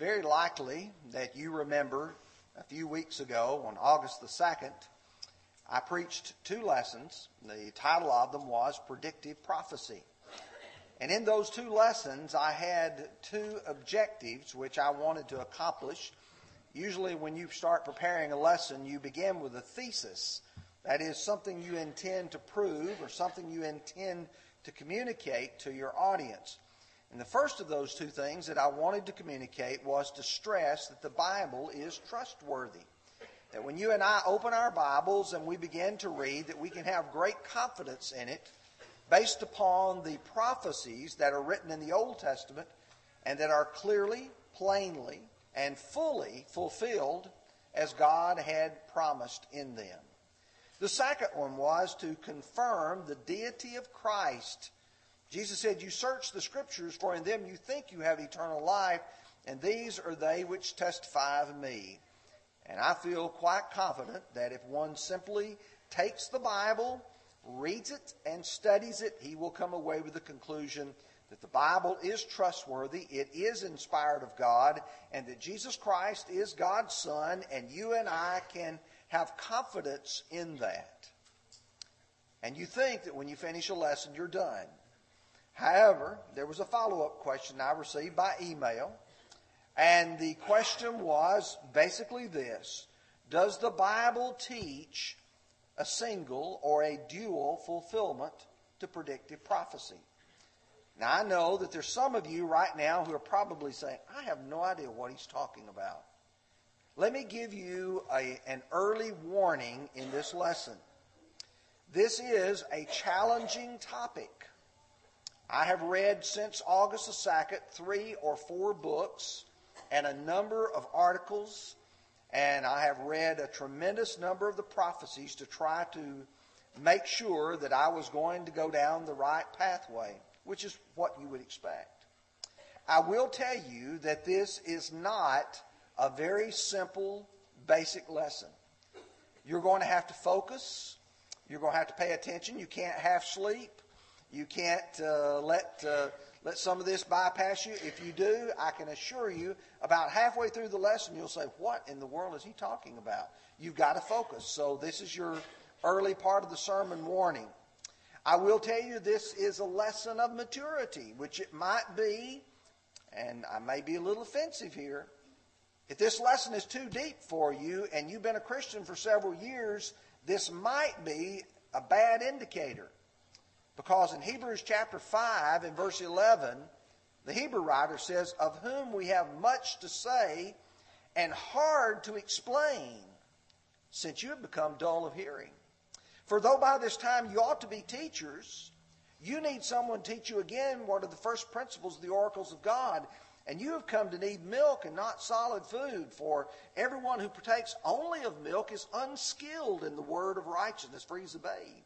very likely that you remember a few weeks ago on August the 2nd, I preached two lessons. The title of them was Predictive Prophecy. And in those two lessons, I had two objectives which I wanted to accomplish. Usually, when you start preparing a lesson, you begin with a thesis. That is something you intend to prove or something you intend to communicate to your audience. And the first of those two things that I wanted to communicate was to stress that the Bible is trustworthy. That when you and I open our Bibles and we begin to read, that we can have great confidence in it based upon the prophecies that are written in the Old Testament and that are clearly, plainly, and fully fulfilled as God had promised in them. The second one was to confirm the deity of Christ Jesus said, You search the scriptures, for in them you think you have eternal life, and these are they which testify of me. And I feel quite confident that if one simply takes the Bible, reads it, and studies it, he will come away with the conclusion that the Bible is trustworthy, it is inspired of God, and that Jesus Christ is God's Son, and you and I can have confidence in that. And you think that when you finish a lesson, you're done. However, there was a follow up question I received by email, and the question was basically this Does the Bible teach a single or a dual fulfillment to predictive prophecy? Now, I know that there's some of you right now who are probably saying, I have no idea what he's talking about. Let me give you a, an early warning in this lesson. This is a challenging topic. I have read since August the 2nd three or four books and a number of articles, and I have read a tremendous number of the prophecies to try to make sure that I was going to go down the right pathway, which is what you would expect. I will tell you that this is not a very simple, basic lesson. You're going to have to focus. You're going to have to pay attention. You can't half sleep. You can't uh, let uh, let some of this bypass you. If you do, I can assure you, about halfway through the lesson, you'll say, "What in the world is he talking about?" You've got to focus. So this is your early part of the sermon warning. I will tell you this is a lesson of maturity, which it might be, and I may be a little offensive here. If this lesson is too deep for you and you've been a Christian for several years, this might be a bad indicator. Because in Hebrews chapter 5 and verse 11, the Hebrew writer says, Of whom we have much to say and hard to explain, since you have become dull of hearing. For though by this time you ought to be teachers, you need someone to teach you again what are the first principles of the oracles of God. And you have come to need milk and not solid food, for everyone who partakes only of milk is unskilled in the word of righteousness, for he's a babe.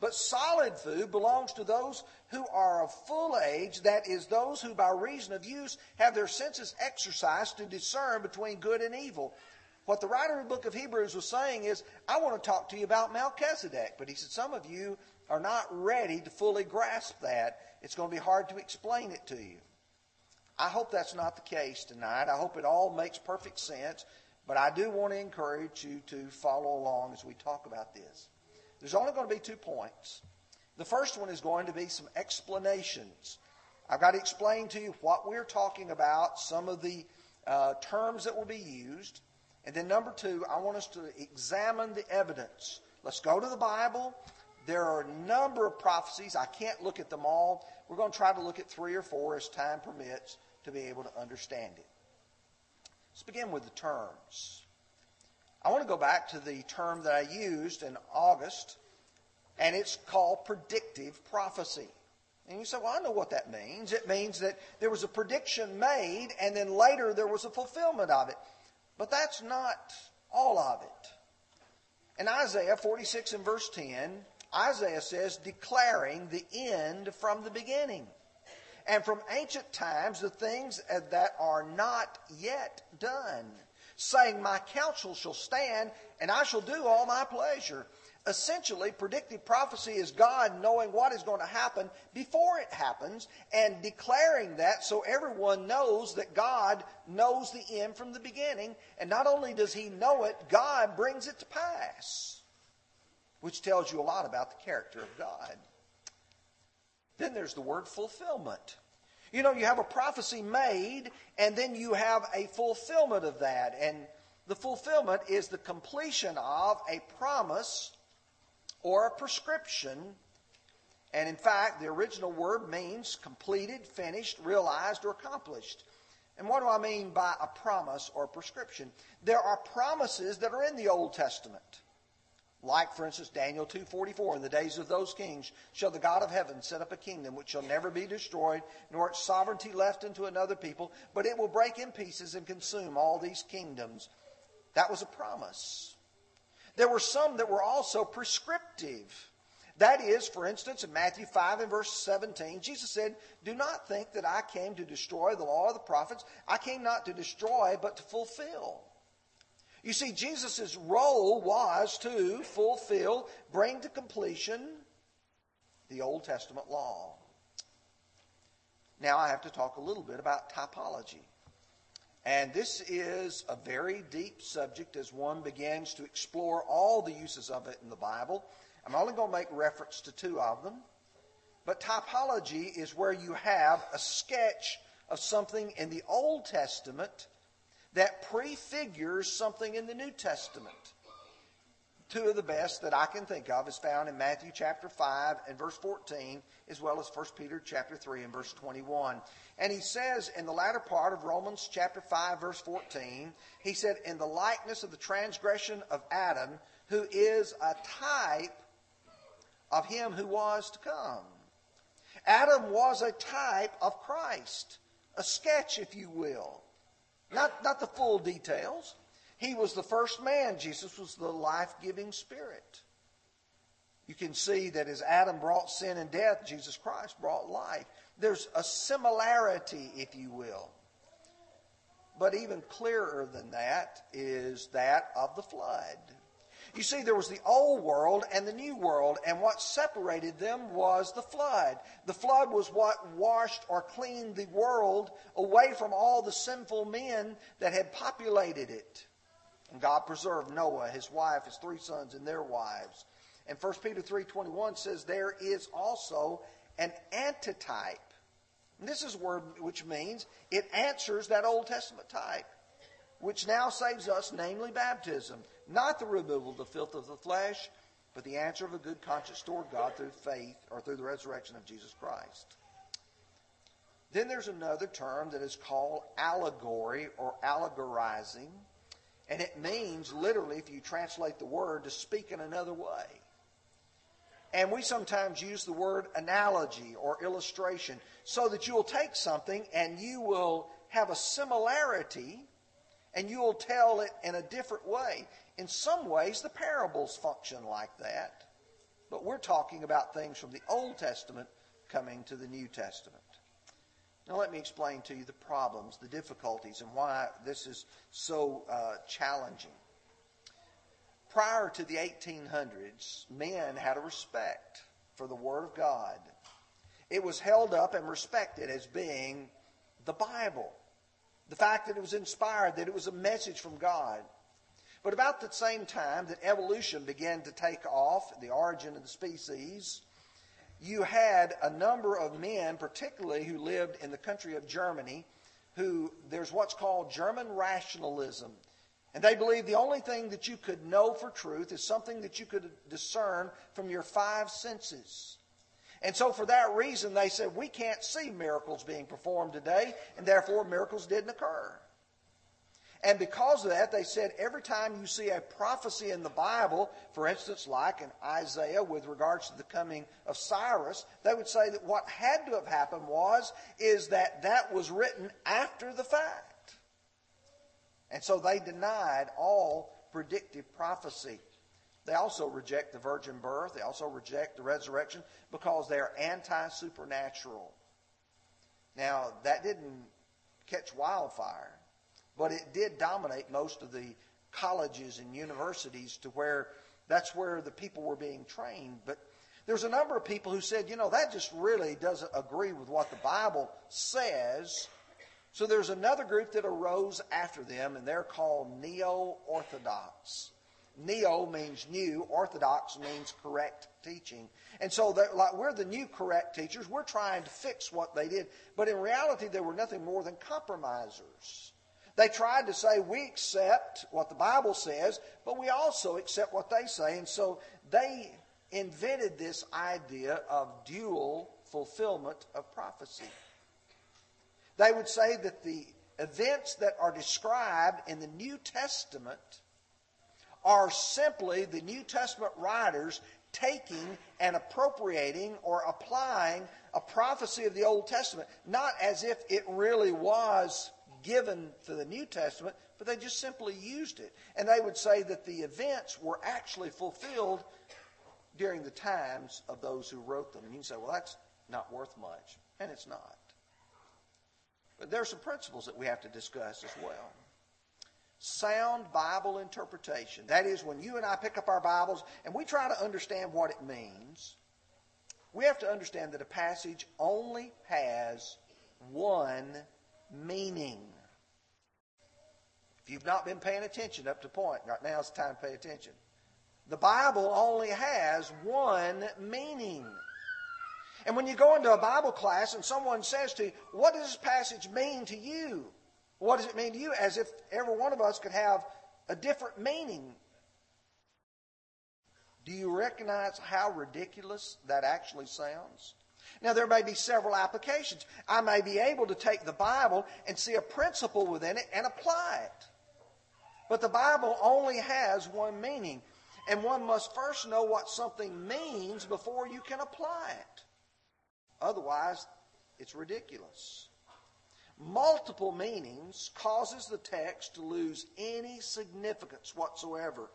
But solid food belongs to those who are of full age, that is, those who by reason of use have their senses exercised to discern between good and evil. What the writer of the book of Hebrews was saying is, I want to talk to you about Melchizedek, but he said, some of you are not ready to fully grasp that. It's going to be hard to explain it to you. I hope that's not the case tonight. I hope it all makes perfect sense, but I do want to encourage you to follow along as we talk about this. There's only going to be two points. The first one is going to be some explanations. I've got to explain to you what we're talking about, some of the uh, terms that will be used. And then, number two, I want us to examine the evidence. Let's go to the Bible. There are a number of prophecies. I can't look at them all. We're going to try to look at three or four as time permits to be able to understand it. Let's begin with the terms. I want to go back to the term that I used in August, and it's called predictive prophecy. And you say, well, I know what that means. It means that there was a prediction made, and then later there was a fulfillment of it. But that's not all of it. In Isaiah 46 and verse 10, Isaiah says, declaring the end from the beginning. And from ancient times, the things that are not yet done saying, My counsel shall stand, and I shall do all my pleasure. essentially, predictive prophecy is God knowing what is going to happen before it happens and declaring that so everyone knows that God knows the end from the beginning. And not only does He know it, God brings it to pass, which tells you a lot about the character of God. Then there's the word fulfillment. You know, you have a prophecy made, and then you have a fulfillment of that. And the fulfillment is the completion of a promise or a prescription. And in fact, the original word means completed, finished, realized, or accomplished. And what do I mean by a promise or a prescription? There are promises that are in the Old Testament. Like, for instance, Daniel 2.44, In the days of those kings shall the God of heaven set up a kingdom which shall never be destroyed, nor its sovereignty left unto another people, but it will break in pieces and consume all these kingdoms. That was a promise. There were some that were also prescriptive. That is, for instance, in Matthew 5 and verse 17, Jesus said, Do not think that I came to destroy the law of the prophets. I came not to destroy, but to fulfill. You see, Jesus' role was to fulfill, bring to completion the Old Testament law. Now I have to talk a little bit about typology. And this is a very deep subject as one begins to explore all the uses of it in the Bible. I'm only going to make reference to two of them. But typology is where you have a sketch of something in the Old Testament that prefigures something in the New Testament. Two of the best that I can think of is found in Matthew chapter 5 and verse 14, as well as 1 Peter chapter 3 and verse 21. And he says in the latter part of Romans chapter 5 verse 14, he said, in the likeness of the transgression of Adam, who is a type of him who was to come. Adam was a type of Christ, a sketch, if you will. Not, not the full details. He was the first man. Jesus was the life giving spirit. You can see that as Adam brought sin and death, Jesus Christ brought life. There's a similarity, if you will. But even clearer than that is that of the flood. You see, there was the old world and the new world, and what separated them was the flood. The flood was what washed or cleaned the world away from all the sinful men that had populated it. And God preserved Noah, his wife, his three sons, and their wives. And 1 Peter 3.21 says there is also an antitype. And this is a word which means it answers that Old Testament type, which now saves us, namely baptism. Not the removal of the filth of the flesh, but the answer of a good conscience toward God through faith or through the resurrection of Jesus Christ. Then there's another term that is called allegory or allegorizing. And it means, literally, if you translate the word, to speak in another way. And we sometimes use the word analogy or illustration so that you will take something and you will have a similarity and you will tell it in a different way. In some ways, the parables function like that. But we're talking about things from the Old Testament coming to the New Testament. Now, let me explain to you the problems, the difficulties, and why this is so uh, challenging. Prior to the 1800s, men had a respect for the Word of God. It was held up and respected as being the Bible. The fact that it was inspired, that it was a message from God. But about the same time that evolution began to take off, the origin of the species, you had a number of men, particularly who lived in the country of Germany, who there's what's called German rationalism. And they believed the only thing that you could know for truth is something that you could discern from your five senses. And so, for that reason, they said, we can't see miracles being performed today, and therefore miracles didn't occur. And because of that, they said every time you see a prophecy in the Bible, for instance, like in Isaiah with regards to the coming of Cyrus, they would say that what had to have happened was, is that that was written after the fact. And so they denied all predictive prophecy. They also reject the virgin birth. They also reject the resurrection because they are anti supernatural. Now, that didn't catch wildfire. But it did dominate most of the colleges and universities to where That's where the people were being trained. But there's a number of people who said, you know, that just really doesn't agree with what the Bible says. So there's another group that arose after them, and they're called Neo Orthodox. Neo means new, Orthodox means correct teaching. And so like, we're the new correct teachers. We're trying to fix what they did. But in reality, they were nothing more than compromisers. They tried to say, we accept what the Bible says, but we also accept what they say. And so they invented this idea of dual fulfillment of prophecy. They would say that the events that are described in the New Testament are simply the New Testament writers taking and appropriating or applying a prophecy of the Old Testament, not as if it really was given to the New Testament, but they just simply used it. And they would say that the events were actually fulfilled during the times of those who wrote them. And you can say, well, that's not worth much. And it's not. But there are some principles that we have to discuss as well. Sound Bible interpretation. That is, when you and I pick up our Bibles and we try to understand what it means, we have to understand that a passage only has one meaning. If you've not been paying attention up to point, right now it's time to pay attention. The Bible only has one meaning. And when you go into a Bible class and someone says to you, What does this passage mean to you? What does it mean to you? As if every one of us could have a different meaning. Do you recognize how ridiculous that actually sounds? Now, there may be several applications. I may be able to take the Bible and see a principle within it and apply it. But the Bible only has one meaning. And one must first know what something means before you can apply it. Otherwise, it's ridiculous. Multiple meanings causes the text to lose any significance whatsoever.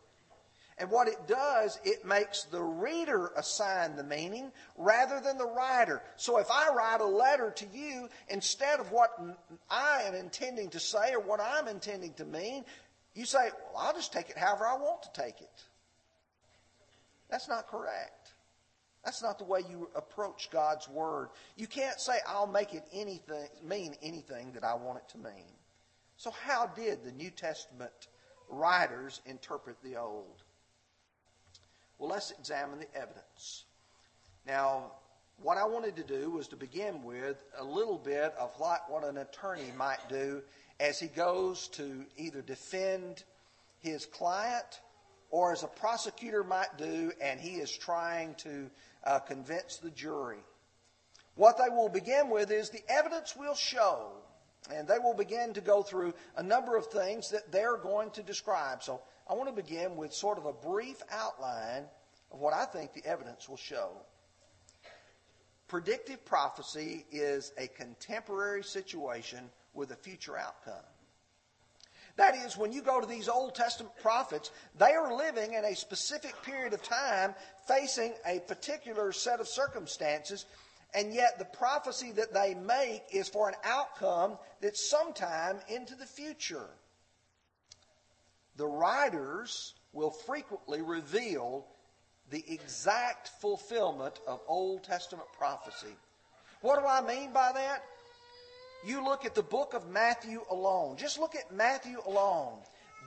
And what it does, it makes the reader assign the meaning rather than the writer. So if I write a letter to you, instead of what I am intending to say or what I'm intending to mean, you say, well, I'll just take it however I want to take it. That's not correct. That's not the way you approach God's word. You can't say, I'll make it anything, mean anything that I want it to mean. So, how did the New Testament writers interpret the Old? Well, let's examine the evidence. Now, what I wanted to do was to begin with a little bit of what, what an attorney might do as he goes to either defend his client or as a prosecutor might do, and he is trying to uh, convince the jury. What they will begin with is the evidence will show, and they will begin to go through a number of things that they're going to describe. So I want to begin with sort of a brief outline of what I think the evidence will show. Predictive prophecy is a contemporary situation with a future outcome. That is, when you go to these Old Testament prophets, they are living in a specific period of time facing a particular set of circumstances, and yet the prophecy that they make is for an outcome that's sometime into the future. The writers will frequently reveal the exact fulfillment of Old Testament prophecy. What do I mean by that? You look at the book of Matthew alone, just look at Matthew alone.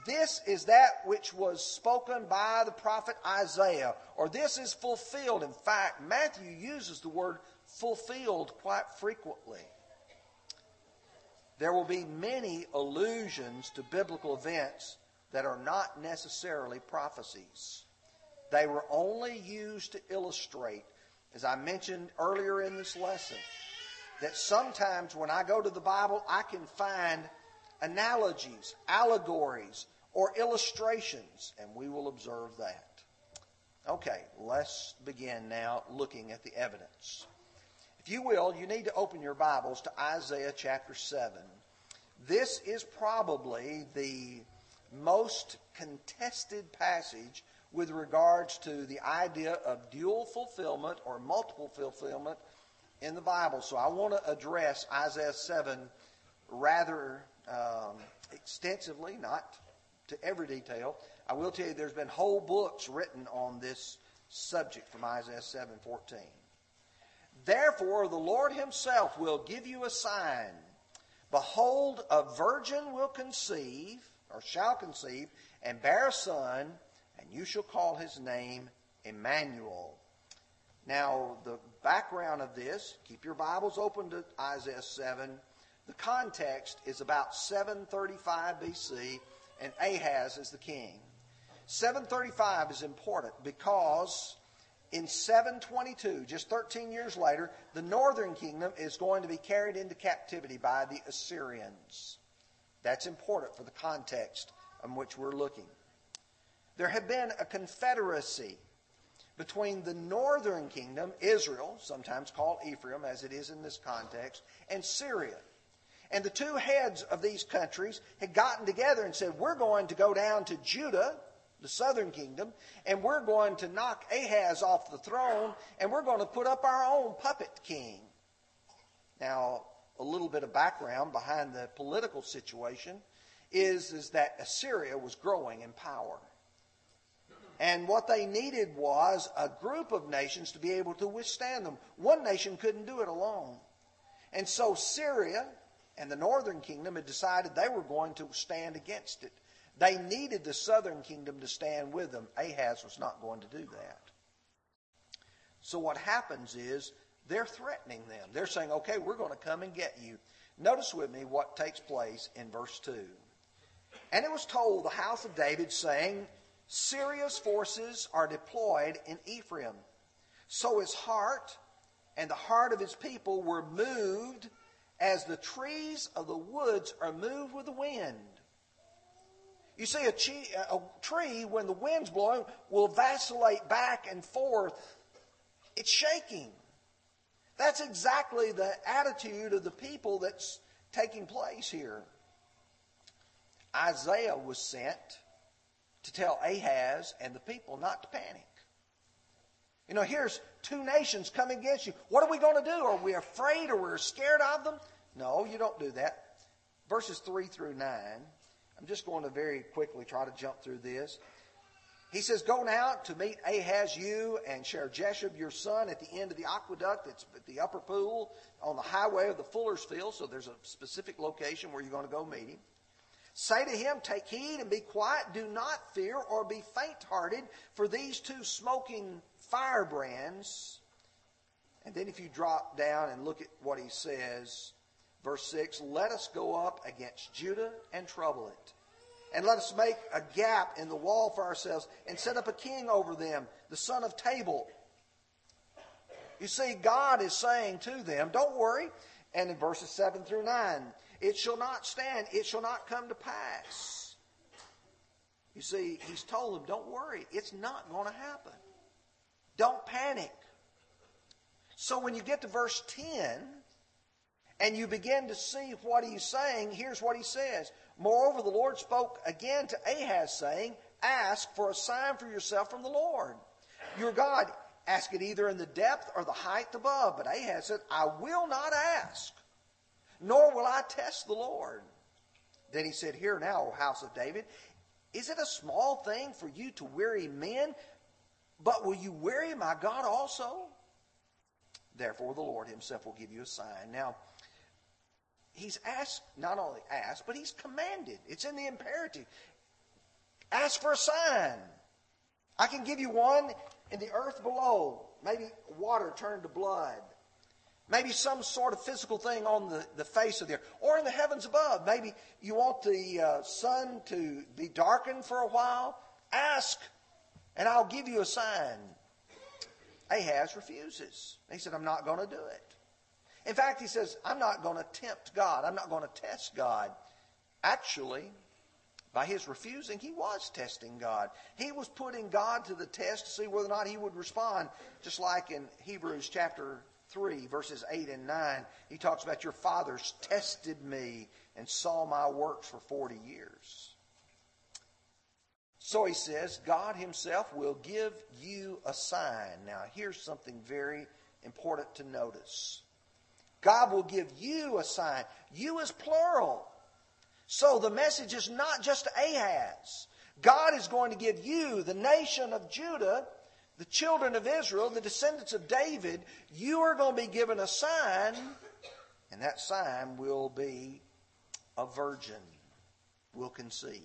This is that which was spoken by the prophet Isaiah, or this is fulfilled. In fact, Matthew uses the word fulfilled quite frequently. There will be many allusions to biblical events that are not necessarily prophecies. They were only used to illustrate, as I mentioned earlier in this lesson, that sometimes when I go to the Bible, I can find analogies, allegories, or illustrations, and we will observe that. Okay, let's begin now looking at the evidence. If you will, you need to open your Bibles to Isaiah chapter 7. This is probably the most contested passage with regards to the idea of dual fulfillment or multiple fulfillment in the Bible. So I want to address Isaiah 7 rather um, extensively, not to every detail. I will tell you there's been whole books written on this subject from Isaiah 7:14. Therefore the Lord himself will give you a sign. Behold, a virgin will conceive or shall conceive and bear a son, and you shall call his name Emmanuel. Now, the background of this, keep your Bibles open to Isaiah 7. The context is about 735 BC, and Ahaz is the king. 735 is important because in 722, just 13 years later, the northern kingdom is going to be carried into captivity by the Assyrians. That's important for the context in which we're looking. There had been a confederacy between the northern kingdom, Israel, sometimes called Ephraim, as it is in this context, and Syria. And the two heads of these countries had gotten together and said, We're going to go down to Judah, the southern kingdom, and we're going to knock Ahaz off the throne, and we're going to put up our own puppet king. Now, a little bit of background behind the political situation is, is that Assyria was growing in power. And what they needed was a group of nations to be able to withstand them. One nation couldn't do it alone. And so Syria and the northern kingdom had decided they were going to stand against it. They needed the southern kingdom to stand with them. Ahaz was not going to do that. So what happens is they're threatening them. They're saying, okay, we're going to come and get you. Notice with me what takes place in verse 2. And it was told the house of David, saying, Syria's forces are deployed in Ephraim. So his heart and the heart of his people were moved as the trees of the woods are moved with the wind. You see, a, a tree, when the wind's blowing, will vacillate back and forth. It's shaking. That's exactly the attitude of the people that's taking place here. Isaiah was sent to tell Ahaz and the people not to panic. You know, here's two nations coming against you. What are we going to do? Are we afraid or we're scared of them? No, you don't do that. Verses 3 through 9. I'm just going to very quickly try to jump through this. He says, Go now to meet Ahaz, you and Shear-jashub, your son, at the end of the aqueduct. It's at the upper pool on the highway of the fuller's field. So there's a specific location where you're going to go meet him. Say to him, Take heed and be quiet. Do not fear or be faint hearted for these two smoking firebrands. And then if you drop down and look at what he says, verse 6 Let us go up against Judah and trouble it. And let us make a gap in the wall for ourselves and set up a king over them, the son of Tabal. You see, God is saying to them, Don't worry. And in verses 7 through 9, it shall not stand. It shall not come to pass. You see, he's told them, don't worry. It's not going to happen. Don't panic. So when you get to verse 10 and you begin to see what he's saying, here's what he says. Moreover, the Lord spoke again to Ahaz, saying, Ask for a sign for yourself from the Lord. Your God, ask it either in the depth or the height above. But Ahaz said, I will not ask nor will I test the Lord. Then he said, Hear now, O house of David, is it a small thing for you to weary men, but will you weary my God also? Therefore, the Lord himself will give you a sign. Now, he's asked, not only asked, but he's commanded. It's in the imperative. Ask for a sign. I can give you one in the earth below, maybe water turned to blood. Maybe some sort of physical thing on the, the face of the earth. Or in the heavens above. Maybe you want the uh, sun to be darkened for a while. Ask, and I'll give you a sign. Ahaz refuses. He said, I'm not going to do it. In fact, he says, I'm not going to tempt God. I'm not going to test God. Actually, by his refusing, he was testing God. He was putting God to the test to see whether or not he would respond, just like in Hebrews chapter 3, verses 8 and 9, he talks about your fathers tested me and saw my works for 40 years. So he says, God himself will give you a sign. Now, here's something very important to notice God will give you a sign. You is plural. So the message is not just Ahaz. God is going to give you, the nation of Judah, the children of Israel, the descendants of David, you are going to be given a sign, and that sign will be a virgin will conceive.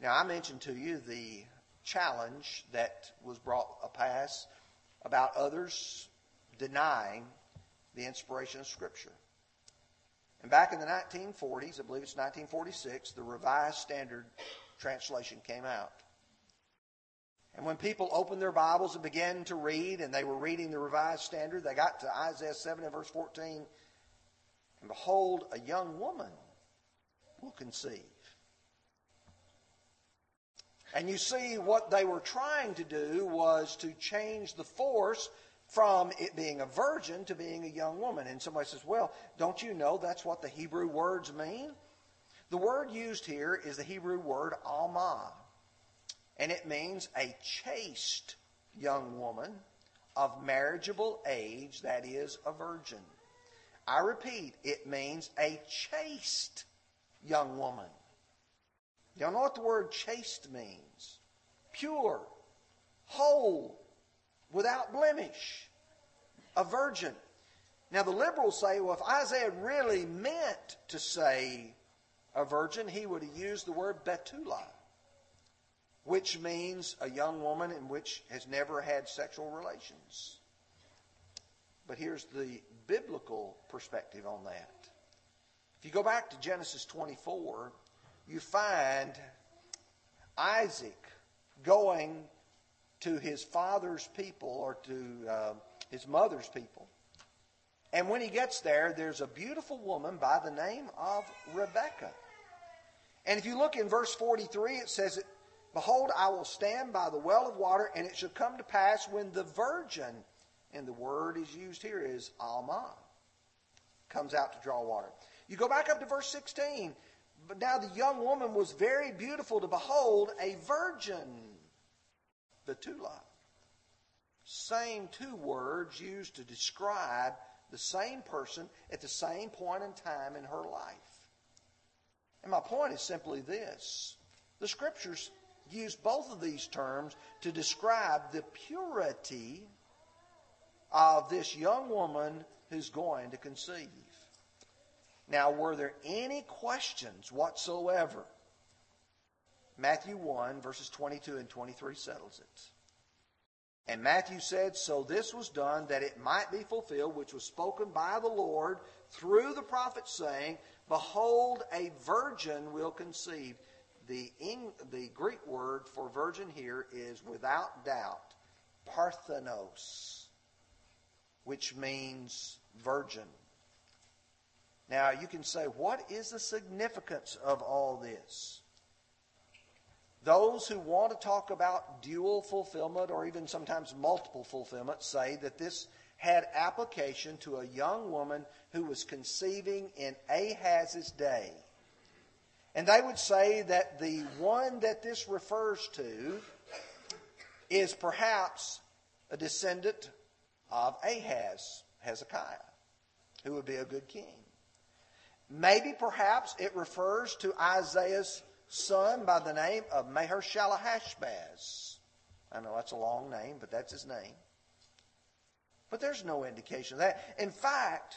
Now, I mentioned to you the challenge that was brought a pass about others denying the inspiration of Scripture. And back in the 1940s, I believe it's 1946, the Revised Standard Translation came out. And when people opened their Bibles and began to read, and they were reading the Revised Standard, they got to Isaiah 7 and verse 14, and behold, a young woman will conceive. And you see, what they were trying to do was to change the force from it being a virgin to being a young woman. And somebody says, well, don't you know that's what the Hebrew words mean? The word used here is the Hebrew word alma. And it means a chaste young woman of marriageable age, that is, a virgin. I repeat, it means a chaste young woman. Y'all know what the word chaste means? Pure, whole, without blemish, a virgin. Now, the liberals say, well, if Isaiah really meant to say a virgin, he would have used the word betula, which means a young woman in which has never had sexual relations. But here's the biblical perspective on that. If you go back to Genesis 24, you find Isaac going to his father's people or to uh, his mother's people. And when he gets there, there's a beautiful woman by the name of Rebekah. And if you look in verse 43, it says, Behold, I will stand by the well of water, and it shall come to pass when the virgin, and the word is used here is Alma, comes out to draw water. You go back up to verse 16. But now the young woman was very beautiful to behold, a virgin. The Betula. Same two words used to describe the same person at the same point in time in her life. And my point is simply this the scriptures use both of these terms to describe the purity of this young woman who's going to conceive. Now, were there any questions whatsoever? Matthew 1, verses 22 and 23 settles it. And Matthew said, So this was done that it might be fulfilled, which was spoken by the Lord through the prophet, saying, Behold, a virgin will conceive. The, the Greek word for virgin here is without doubt, parthenos, which means virgin. Now, you can say, what is the significance of all this? Those who want to talk about dual fulfillment or even sometimes multiple fulfillment say that this had application to a young woman who was conceiving in Ahaz's day. And they would say that the one that this refers to is perhaps a descendant of Ahaz, Hezekiah, who would be a good king. Maybe perhaps it refers to Isaiah's son by the name of Maher-shalal-hash-baz. I know that's a long name, but that's his name. But there's no indication of that. In fact,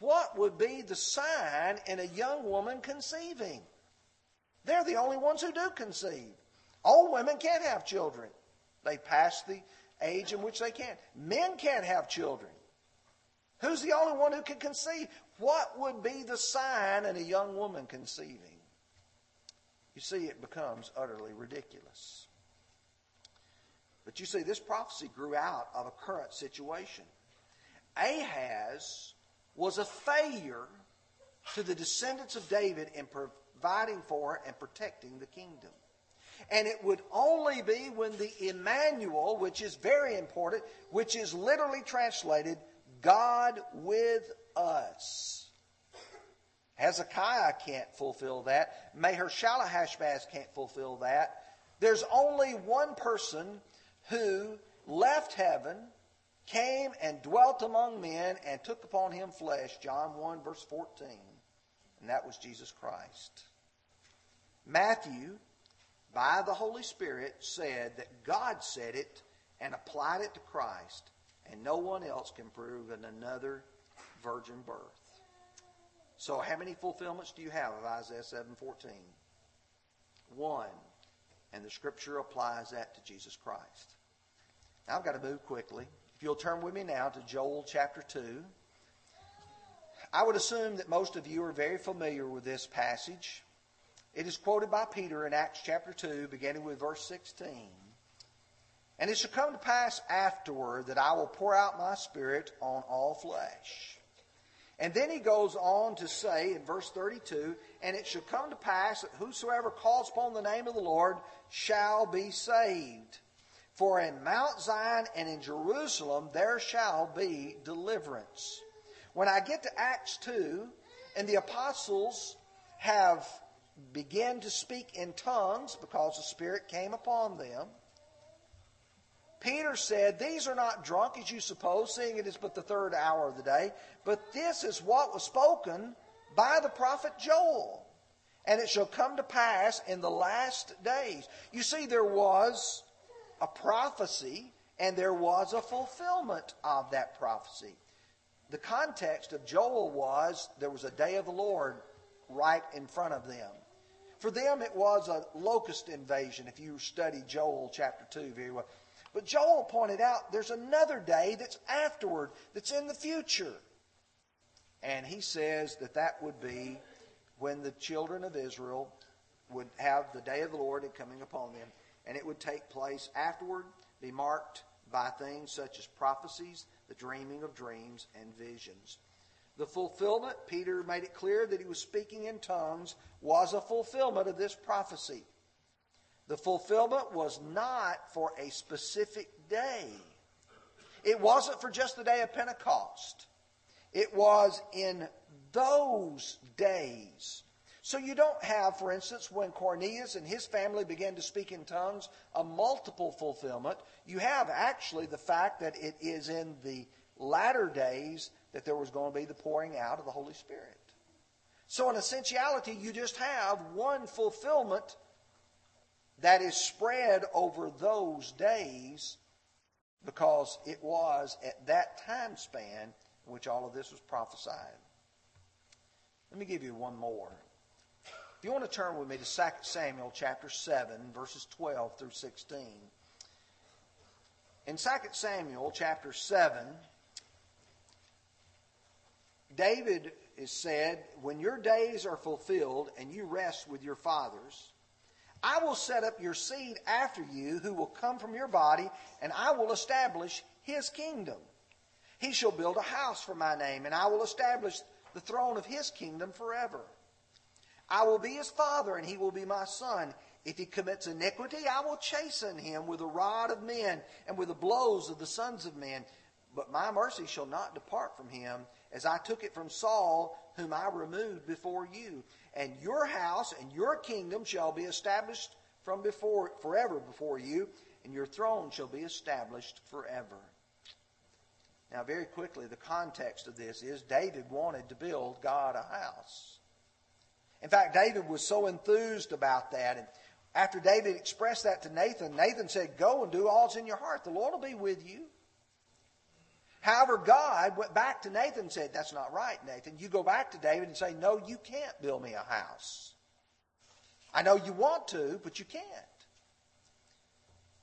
what would be the sign in a young woman conceiving? They're the only ones who do conceive. Old women can't have children. They pass the age in which they can't. Men can't have children. Who's the only one who can conceive? What would be the sign in a young woman conceiving? You see, it becomes utterly ridiculous. But you see, this prophecy grew out of a current situation. Ahaz was a failure to the descendants of David in providing for and protecting the kingdom. And it would only be when the Emmanuel, which is very important, which is literally translated God with us. Hezekiah can't fulfill that. Maher-shalal-hash-baz can't fulfill that. There's only one person who left heaven, came and dwelt among men, and took upon him flesh. John 1, verse 14. And that was Jesus Christ. Matthew, by the Holy Spirit, said that God said it and applied it to Christ, and no one else can prove in another virgin birth. So how many fulfillments do you have of Isaiah 7:14? One. And the scripture applies that to Jesus Christ. Now I've got to move quickly. If you'll turn with me now to Joel chapter 2. I would assume that most of you are very familiar with this passage. It is quoted by Peter in Acts chapter 2, beginning with verse 16. And it shall come to pass afterward that I will pour out my spirit on all flesh. And then he goes on to say in verse 32 And it shall come to pass that whosoever calls upon the name of the Lord shall be saved. For in Mount Zion and in Jerusalem there shall be deliverance. When I get to Acts 2, and the apostles have begun to speak in tongues because the Spirit came upon them. Peter said, These are not drunk as you suppose, seeing it is but the third hour of the day, but this is what was spoken by the prophet Joel. And it shall come to pass in the last days. You see, there was a prophecy and there was a fulfillment of that prophecy. The context of Joel was there was a day of the Lord right in front of them. For them, it was a locust invasion, if you study Joel chapter 2 very well. But Joel pointed out there's another day that's afterward, that's in the future. And he says that that would be when the children of Israel would have the day of the Lord coming upon them. And it would take place afterward, be marked by things such as prophecies, the dreaming of dreams, and visions. The fulfillment, Peter made it clear that he was speaking in tongues, was a fulfillment of this prophecy. The fulfillment was not for a specific day. It wasn't for just the day of Pentecost. It was in those days. So you don't have, for instance, when Cornelius and his family began to speak in tongues, a multiple fulfillment. You have actually the fact that it is in the latter days that there was going to be the pouring out of the Holy Spirit. So in essentiality, you just have one fulfillment that is spread over those days because it was at that time span in which all of this was prophesied. Let me give you one more. You want to turn with me to 2 Samuel chapter 7, verses 12 through 16. In 2 Samuel chapter 7, David is said, When your days are fulfilled and you rest with your fathers, I will set up your seed after you, who will come from your body, and I will establish his kingdom. He shall build a house for my name, and I will establish the throne of his kingdom forever. I will be his father, and he will be my son. If he commits iniquity, I will chasten him with the rod of men and with the blows of the sons of men. But my mercy shall not depart from him, as I took it from Saul, whom I removed before you and your house and your kingdom shall be established from before forever before you, and your throne shall be established forever. Now, very quickly, the context of this is David wanted to build God a house. In fact, David was so enthused about that. And after David expressed that to Nathan, Nathan said, Go and do all's in your heart. The Lord will be with you. However, God went back to Nathan and said, That's not right, Nathan. You go back to David and say, No, you can't build me a house. I know you want to, but you can't.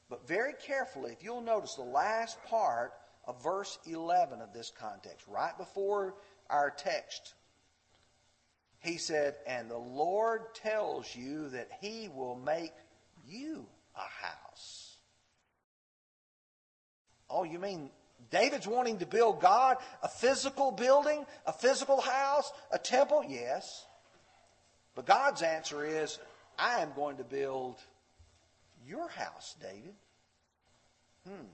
But very carefully, if you'll notice the last part of verse 11 of this context, right before our text, he said, And the Lord tells you that he will make you a house. Oh, you mean David's wanting to build God a physical building, a physical house, a temple, yes. But God's answer is, I am going to build your house, David. Hmm.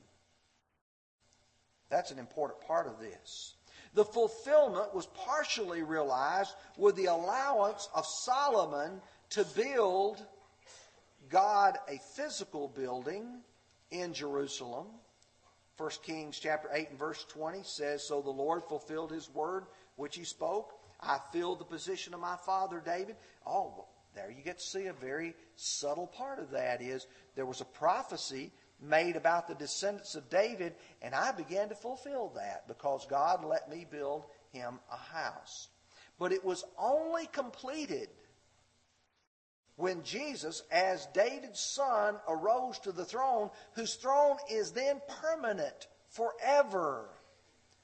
That's an important part of this. The fulfillment was partially realized with the allowance of Solomon to build God a physical building in Jerusalem 1 Kings chapter 8 and verse 20 says, So the Lord fulfilled his word which he spoke. I filled the position of my father David. Oh, there you get to see a very subtle part of that is there was a prophecy made about the descendants of David, and I began to fulfill that because God let me build him a house. But it was only completed when Jesus, as David's son, arose to the throne, whose throne is then permanent forever,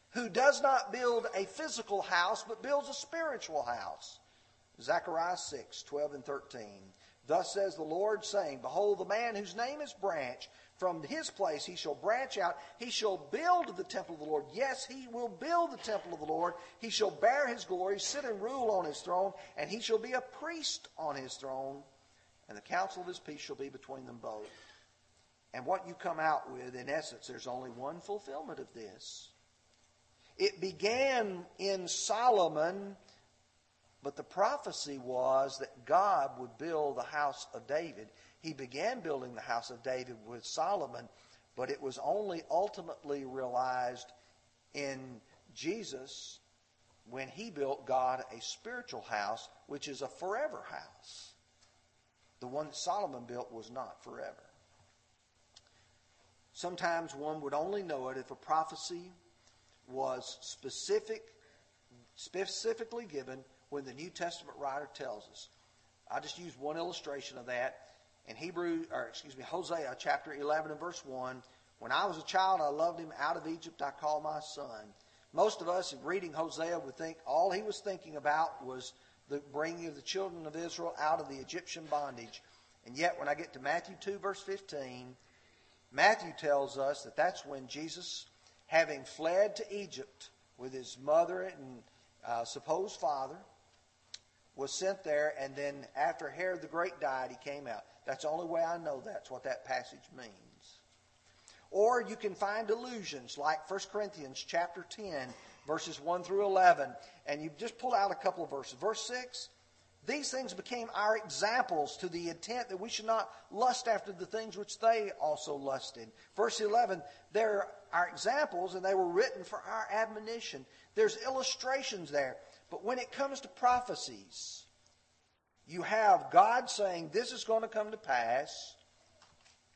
who does not build a physical house, but builds a spiritual house. Zechariah 6, 12 and 13. Thus says the Lord, saying, Behold, the man whose name is Branch, from his place he shall branch out. He shall build the temple of the Lord. Yes, he will build the temple of the Lord. He shall bear his glory, sit and rule on his throne, and he shall be a priest on his throne. And the counsel of his peace shall be between them both. And what you come out with, in essence, there's only one fulfillment of this. It began in Solomon, but the prophecy was that God would build the house of David. He began building the house of David with Solomon, but it was only ultimately realized in Jesus when he built God a spiritual house, which is a forever house. The one that Solomon built was not forever. Sometimes one would only know it if a prophecy was specific, specifically given when the New Testament writer tells us. I'll just use one illustration of that in Hebrew, or excuse me, Hosea chapter 11 and verse 1. When I was a child, I loved him. Out of Egypt, I called my son. Most of us, in reading Hosea, would think all he was thinking about was the bringing of the children of Israel out of the Egyptian bondage. And yet, when I get to Matthew 2, verse 15, Matthew tells us that that's when Jesus, having fled to Egypt with his mother and uh, supposed father, was sent there, and then after Herod the Great died, he came out. That's the only way I know that's what that passage means. Or you can find allusions like 1 Corinthians chapter 10, verses 1 through 11, and you just pull out a couple of verses. Verse 6 These things became our examples to the intent that we should not lust after the things which they also lusted. Verse 11 They're our examples, and they were written for our admonition. There's illustrations there. But when it comes to prophecies, you have God saying this is going to come to pass,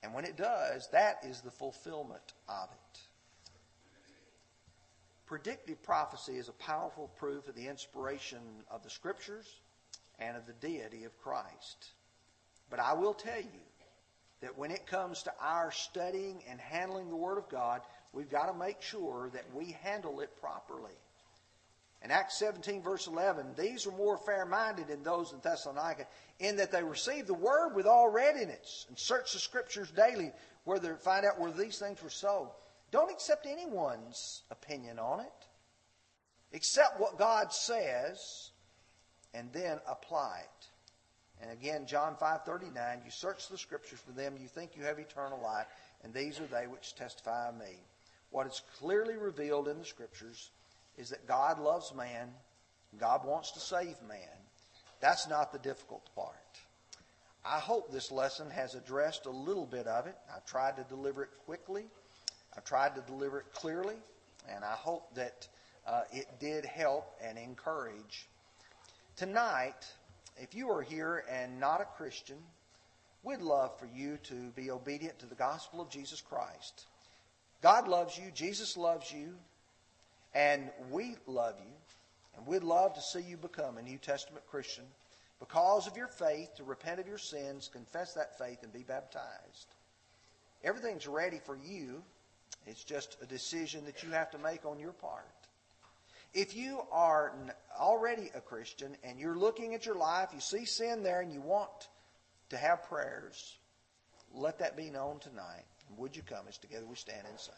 and when it does, that is the fulfillment of it. Predictive prophecy is a powerful proof of the inspiration of the Scriptures and of the deity of Christ. But I will tell you that when it comes to our studying and handling the Word of God, we've got to make sure that we handle it properly. In Acts 17, verse 11, these were more fair minded than those in Thessalonica, in that they received the word with all readiness and searched the scriptures daily whether find out where these things were so. Don't accept anyone's opinion on it. Accept what God says and then apply it. And again, John 5:39, you search the scriptures for them you think you have eternal life, and these are they which testify of me. What is clearly revealed in the scriptures is that God loves man, God wants to save man. That's not the difficult part. I hope this lesson has addressed a little bit of it. I've tried to deliver it quickly, I've tried to deliver it clearly, and I hope that uh, it did help and encourage. Tonight, if you are here and not a Christian, we'd love for you to be obedient to the gospel of Jesus Christ. God loves you, Jesus loves you, and we love you, and we'd love to see you become a New Testament Christian because of your faith, to repent of your sins, confess that faith, and be baptized. Everything's ready for you. It's just a decision that you have to make on your part. If you are already a Christian and you're looking at your life, you see sin there, and you want to have prayers, let that be known tonight. Would you come as together we stand and sing?